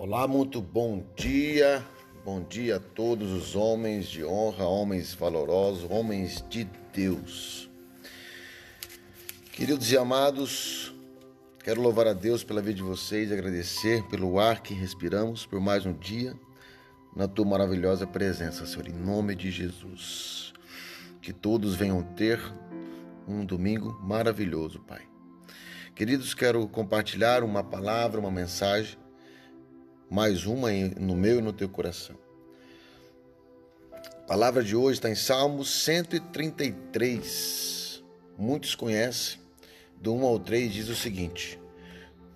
Olá, muito bom dia. Bom dia a todos os homens de honra, homens valorosos, homens de Deus. Queridos e amados, quero louvar a Deus pela vida de vocês, agradecer pelo ar que respiramos, por mais um dia na tua maravilhosa presença, Senhor, em nome de Jesus. Que todos venham ter um domingo maravilhoso, Pai. Queridos, quero compartilhar uma palavra, uma mensagem mais uma no meu e no teu coração. A palavra de hoje está em Salmos 133. Muitos conhecem, do 1 ao 3 diz o seguinte: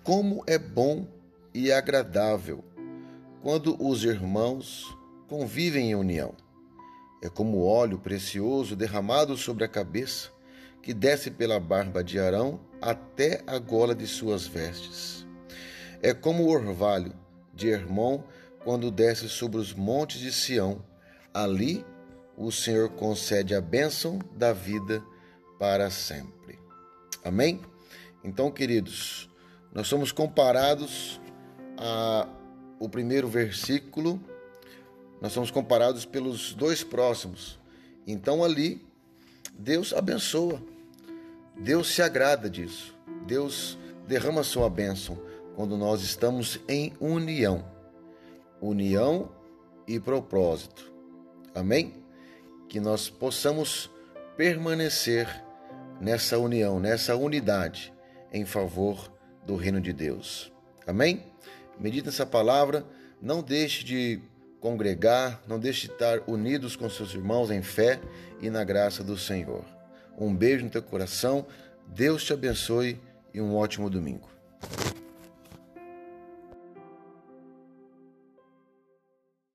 Como é bom e agradável quando os irmãos convivem em união. É como óleo precioso derramado sobre a cabeça, que desce pela barba de Arão até a gola de suas vestes. É como o orvalho de Hermon quando desce sobre os montes de Sião. Ali o Senhor concede a bênção da vida para sempre. Amém? Então, queridos, nós somos comparados a o primeiro versículo, nós somos comparados pelos dois próximos. Então ali Deus abençoa. Deus se agrada disso. Deus derrama sua bênção quando nós estamos em união. União e propósito. Amém? Que nós possamos permanecer nessa união, nessa unidade em favor do reino de Deus. Amém? Medite nessa palavra, não deixe de congregar, não deixe de estar unidos com seus irmãos em fé e na graça do Senhor. Um beijo no teu coração, Deus te abençoe e um ótimo domingo.